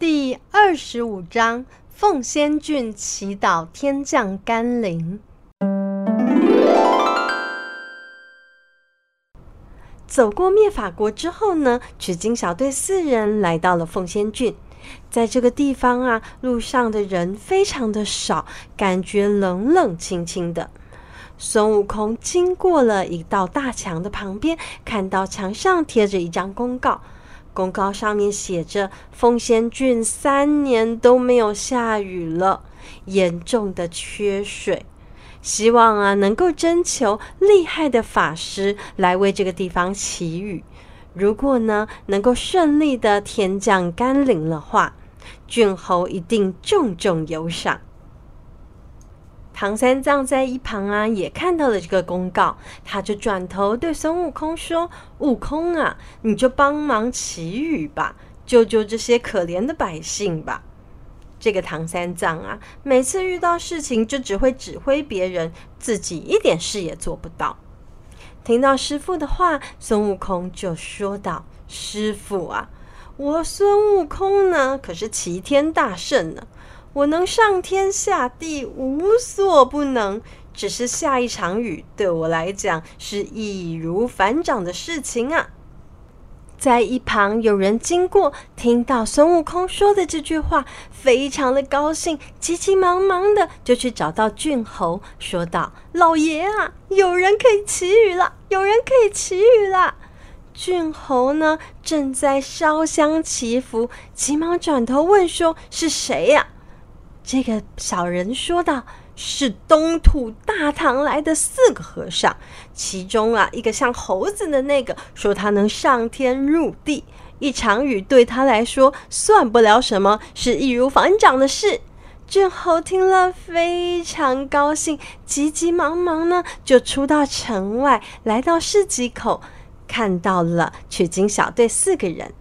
第二十五章：凤仙郡祈祷天降甘霖。走过灭法国之后呢，取经小队四人来到了凤仙郡。在这个地方啊，路上的人非常的少，感觉冷冷清清的。孙悟空经过了一道大墙的旁边，看到墙上贴着一张公告。公告上面写着：“凤仙郡三年都没有下雨了，严重的缺水，希望啊能够征求厉害的法师来为这个地方祈雨。如果呢能够顺利的天降甘霖的话，郡侯一定重重有赏。”唐三藏在一旁啊，也看到了这个公告，他就转头对孙悟空说：“悟空啊，你就帮忙祈雨吧，救救这些可怜的百姓吧。”这个唐三藏啊，每次遇到事情就只会指挥别人，自己一点事也做不到。听到师父的话，孙悟空就说道：“师父啊，我孙悟空呢，可是齐天大圣呢。”我能上天下地无所不能，只是下一场雨对我来讲是易如反掌的事情啊！在一旁有人经过，听到孙悟空说的这句话，非常的高兴，急急忙忙的就去找到郡侯，说道：“老爷啊，有人可以祈雨了，有人可以祈雨了。”郡侯呢，正在烧香祈福，急忙转头问说：“是谁呀？”这个小人说道：“是东土大唐来的四个和尚，其中啊，一个像猴子的那个说他能上天入地，一场雨对他来说算不了什么，是易如反掌的事。”郡侯听了非常高兴，急急忙忙呢就出到城外，来到市集口，看到了取经小队四个人。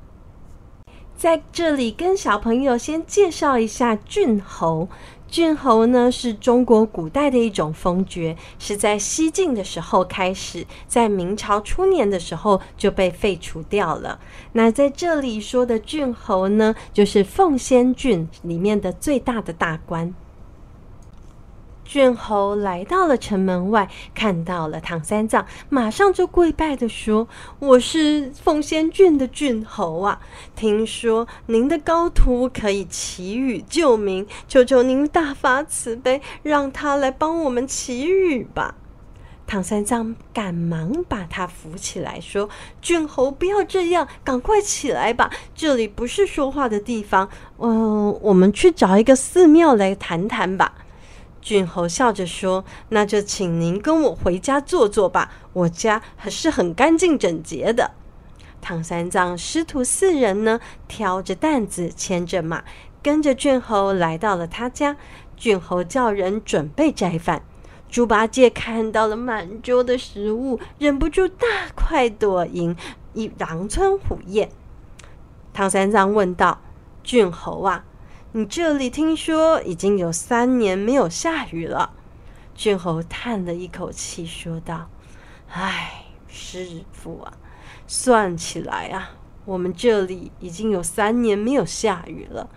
在这里跟小朋友先介绍一下郡侯。郡侯呢是中国古代的一种封爵，是在西晋的时候开始，在明朝初年的时候就被废除掉了。那在这里说的郡侯呢，就是奉先郡里面的最大的大官。郡侯来到了城门外，看到了唐三藏，马上就跪拜地说：“我是奉仙郡的郡侯啊！听说您的高徒可以祈雨救民，求求您大发慈悲，让他来帮我们祈雨吧。”唐三藏赶忙把他扶起来，说：“郡侯不要这样，赶快起来吧，这里不是说话的地方。嗯、呃，我们去找一个寺庙来谈谈吧。”郡侯笑着说：“那就请您跟我回家坐坐吧，我家还是很干净整洁的。”唐三藏师徒四人呢，挑着担子，牵着马，跟着郡侯来到了他家。郡侯叫人准备斋饭。猪八戒看到了满桌的食物，忍不住大快朵颐，一狼吞虎咽。唐三藏问道：“郡侯啊？”你这里听说已经有三年没有下雨了。俊侯叹了一口气，说道：“唉，师傅啊，算起来啊，我们这里已经有三年没有下雨了。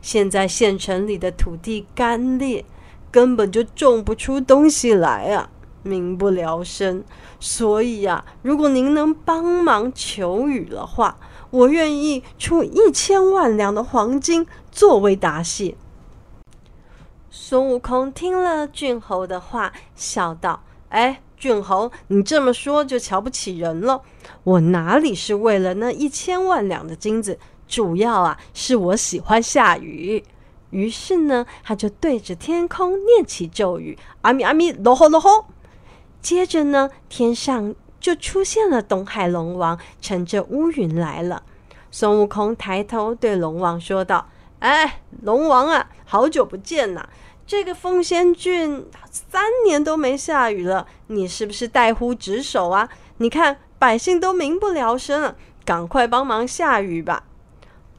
现在县城里的土地干裂，根本就种不出东西来啊，民不聊生。所以啊，如果您能帮忙求雨的话，我愿意出一千万两的黄金。”作为答谢，孙悟空听了郡侯的话，笑道：“哎，郡侯，你这么说就瞧不起人了。我哪里是为了那一千万两的金子，主要啊是我喜欢下雨。于是呢，他就对着天空念起咒语：阿弥阿弥，罗吼罗吼。接着呢，天上就出现了东海龙王，乘着乌云来了。孙悟空抬头对龙王说道。哎，龙王啊，好久不见呐！这个凤仙郡三年都没下雨了，你是不是怠忽职守啊？你看百姓都民不聊生了，赶快帮忙下雨吧！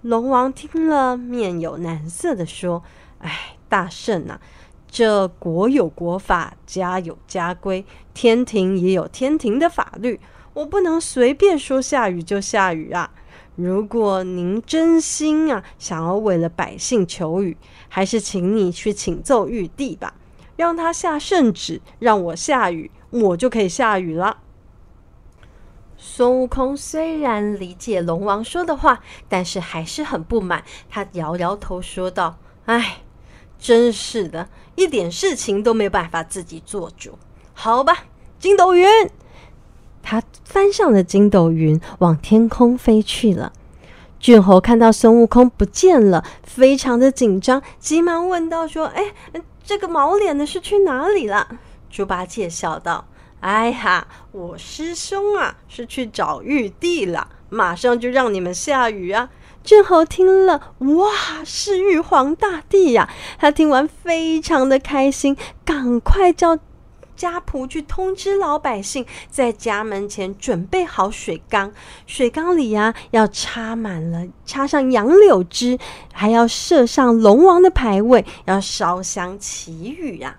龙王听了，面有难色地说：“哎，大圣啊，这国有国法，家有家规，天庭也有天庭的法律，我不能随便说下雨就下雨啊！如果您真心啊想要为了百姓求雨，还是请你去请奏玉帝吧，让他下圣旨，让我下雨，我就可以下雨了。孙悟空虽然理解龙王说的话，但是还是很不满。他摇摇头说道：“哎，真是的，一点事情都没办法自己做主。好吧，筋斗云。”他翻上了筋斗云，往天空飞去了。俊侯看到孙悟空不见了，非常的紧张，急忙问道：“说，哎，这个毛脸的是去哪里了？”猪八戒笑道。哎呀，我师兄啊，是去找玉帝了，马上就让你们下雨啊！郡侯听了，哇，是玉皇大帝呀！他听完非常的开心，赶快叫家仆去通知老百姓，在家门前准备好水缸，水缸里呀、要插满了，插上杨柳枝，还要设上龙王的牌位，要烧香祈雨呀、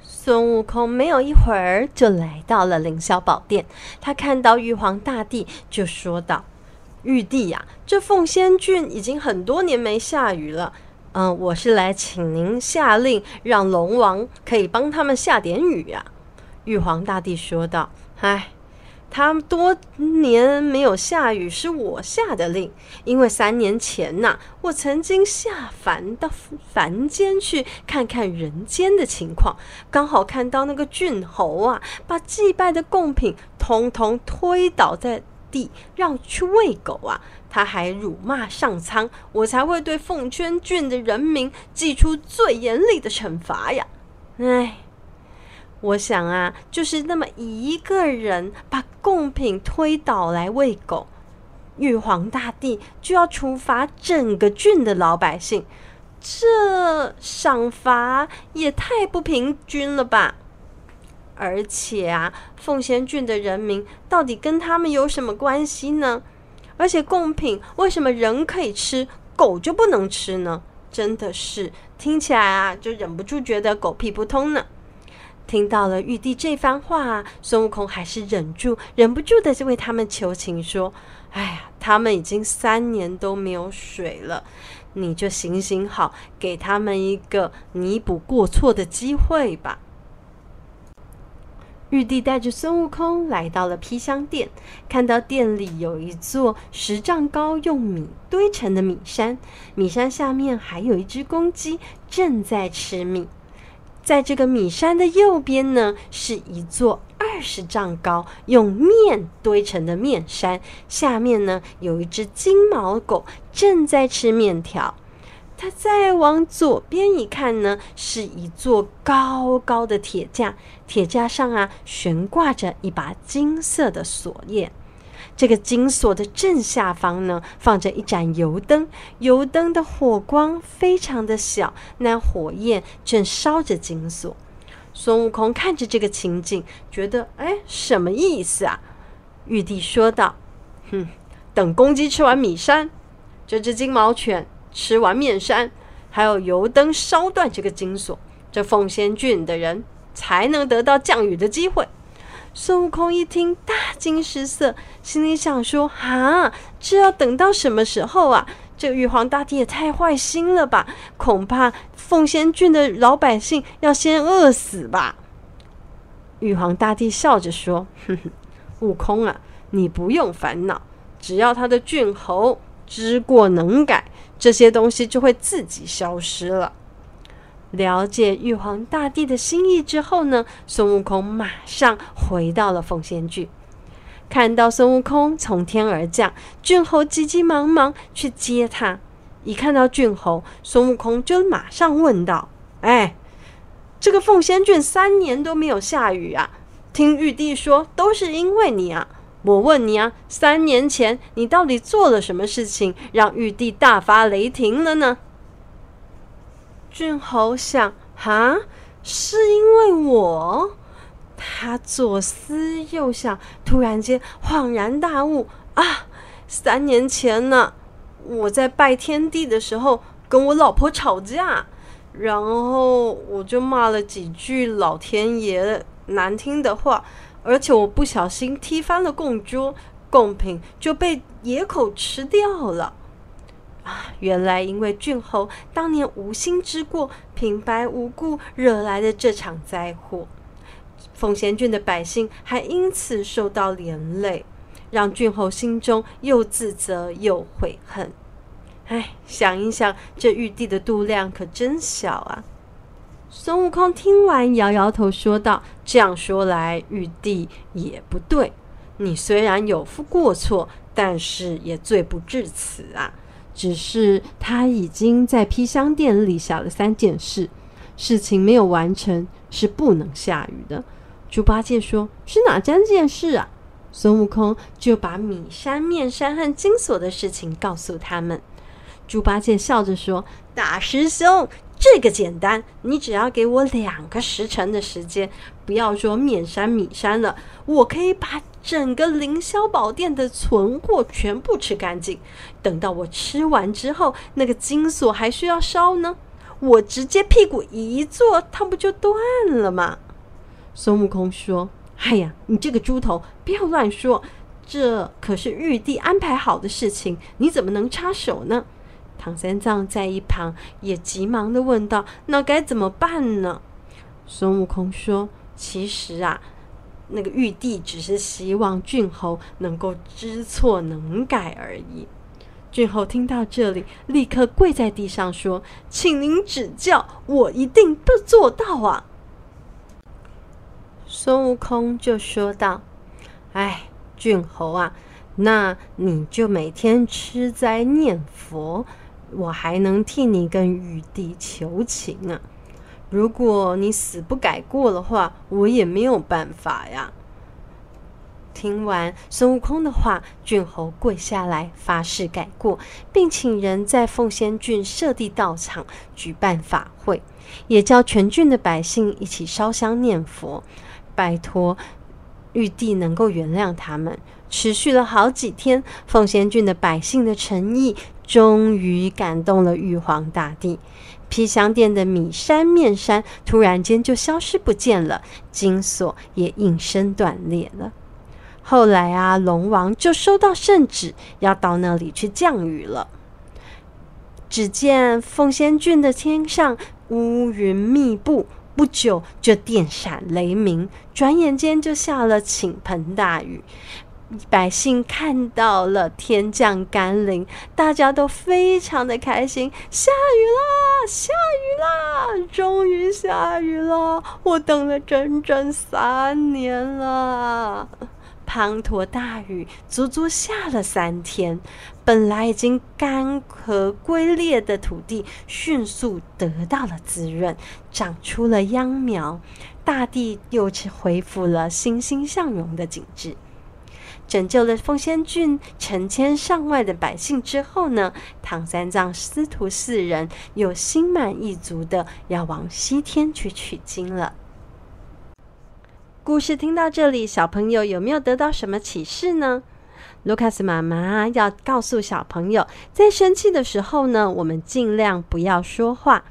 孙悟空没有一会儿就来到了凌霄宝殿，他看到玉皇大帝，就说道：“玉帝呀，这凤仙郡已经很多年没下雨了，嗯，我是来请您下令，让龙王可以帮他们下点雨呀。”玉皇大帝说道：“唉。”他们多年没有下雨，是我下的令。因为三年前呐、我曾经下凡到凡间去看看人间的情况，刚好看到那个郡侯啊，把祭拜的贡品通通推倒在地，让去喂狗啊。他还辱骂上苍，我才会对凤仙郡的人民祭出最严厉的惩罚呀。唉。我想啊，就是那么一个人把贡品推倒来喂狗，玉皇大帝就要处罚整个郡的老百姓，这赏罚也太不平均了吧！而且啊，奉仙郡的人民到底跟他们有什么关系呢？而且贡品为什么人可以吃，狗就不能吃呢？真的是听起来啊，就忍不住觉得狗屁不通呢。听到了玉帝这番话，啊孙悟空还是忍住、忍不住的就为他们求情，说：“哎呀，他们已经三年都没有水了，你就行行好，给他们一个弥补过错的机会吧。”玉帝带着孙悟空来到了披香殿，看到殿里有一座十丈高、用米堆成的米山，米山下面还有一只公鸡正在吃米。在这个米山的右边呢，是一座二十丈高、用面堆成的面山，下面呢有一只金毛狗正在吃面条。他再往左边一看呢，是一座高高的铁架，铁架上啊悬挂着一把金色的锁链。这个金锁的正下方呢，放着一盏油灯，油灯的火光非常的小，那火焰正烧着金锁。孙悟空看着这个情景，觉得哎，什么意思啊？玉帝说道：“哼，等公鸡吃完米山，这只金毛犬吃完面山，还有油灯烧断这个金锁，这凤仙郡的人才能得到降雨的机会。”孙悟空一听，大惊失色，心里想说：“啊，这要等到什么时候啊？这玉皇大帝也太坏心了吧！恐怕凤仙郡的老百姓要先饿死吧。”玉皇大帝笑着说：“哼哼，悟空啊，你不用烦恼，只要他的郡侯知过能改，这些东西就会自己消失了。”了解玉皇大帝的心意之后呢，孙悟空马上回到了凤仙郡。看到孙悟空从天而降，郡侯急急忙忙去接他。一看到郡侯，孙悟空就马上问道：“哎，这个凤仙郡三年都没有下雨啊？听玉帝说都是因为你啊！我问你啊，三年前你到底做了什么事情，让玉帝大发雷霆了呢？”俊侯想，哈，是因为我？他左思右想，突然间恍然大悟啊！三年前呢，我在拜天地的时候跟我老婆吵架，然后我就骂了几句老天爷难听的话，而且我不小心踢翻了供桌，贡品就被野口吃掉了。啊，原来因为郡侯当年无心之过，平白无故惹来的这场灾祸，奉贤郡的百姓还因此受到连累，让郡侯心中又自责又悔恨。哎，想一想，这玉帝的度量可真小啊！孙悟空听完，摇摇头说道：“这样说来，玉帝也不对。你虽然有负过错，但是也罪不至此啊。”只是他已经在披香殿立下了三件事，事情没有完成是不能下雨的。猪八戒说：“是哪三件事啊？”孙悟空就把米山、面山和金锁的事情告诉他们。猪八戒笑着说：“大师兄，这个简单，你只要给我两个时辰的时间，不要说面山、米山了，我可以把。”整个凌霄宝殿的存货全部吃干净，等到我吃完之后，那个金锁还需要烧呢。我直接屁股一坐，它不就断了吗？孙悟空说：“哎呀，你这个猪头，不要乱说，这可是玉帝安排好的事情，你怎么能插手呢？”唐三藏在一旁也急忙地问道：“那该怎么办呢？”孙悟空说：“其实啊。”那个玉帝只是希望郡侯能够知错能改而已。郡侯听到这里，立刻跪在地上说：“请您指教，我一定都做到啊！”孙悟空就说道：“哎，郡侯啊，那你就每天吃斋念佛，我还能替你跟玉帝求情啊。”如果你死不改过的话，我也没有办法呀。听完孙悟空的话，郡侯跪下来发誓改过，并请人在凤仙郡设地道场举办法会，也叫全郡的百姓一起烧香念佛，拜托玉帝能够原谅他们。持续了好几天，凤仙郡的百姓的诚意终于感动了玉皇大帝。披香殿的米山、面山突然间就消失不见了，金锁也应声断裂了。后来啊，龙王就收到圣旨，要到那里去降雨了。只见凤仙郡的天上乌云密布，不久就电闪雷鸣，转眼间就下了倾盆大雨。百姓看到了天降甘霖，大家都非常的开心。下雨啦，下雨啦，终于下雨了！我等了整整三年了。滂沱大雨足足下了三天，本来已经干涸龟裂的土地迅速得到了滋润，长出了秧苗，大地又是恢复了欣欣向荣的景致。拯救了凤仙郡成千上万的百姓之后呢，唐三藏师徒四人又心满意足的要往西天去取经了。故事听到这里，小朋友有没有得到什么启示呢？卢卡斯妈妈要告诉小朋友，在生气的时候呢，我们尽量不要说话。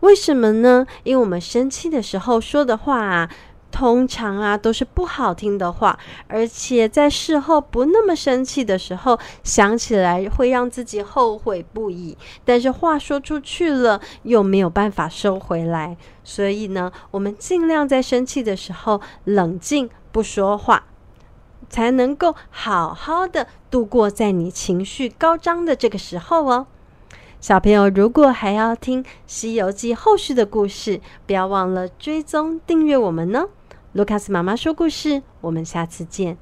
为什么呢？因为我们生气的时候说的话啊。通常啊，都是不好听的话，而且在事后不那么生气的时候，想起来会让自己后悔不已。但是话说出去了，又没有办法收回来。所以呢，我们尽量在生气的时候冷静，不说话，才能够好好的度过在你情绪高涨的这个时候哦。小朋友，如果还要听《西游记》后续的故事，不要忘了追踪订阅我们呢。卢卡斯妈妈说故事，我们下次见。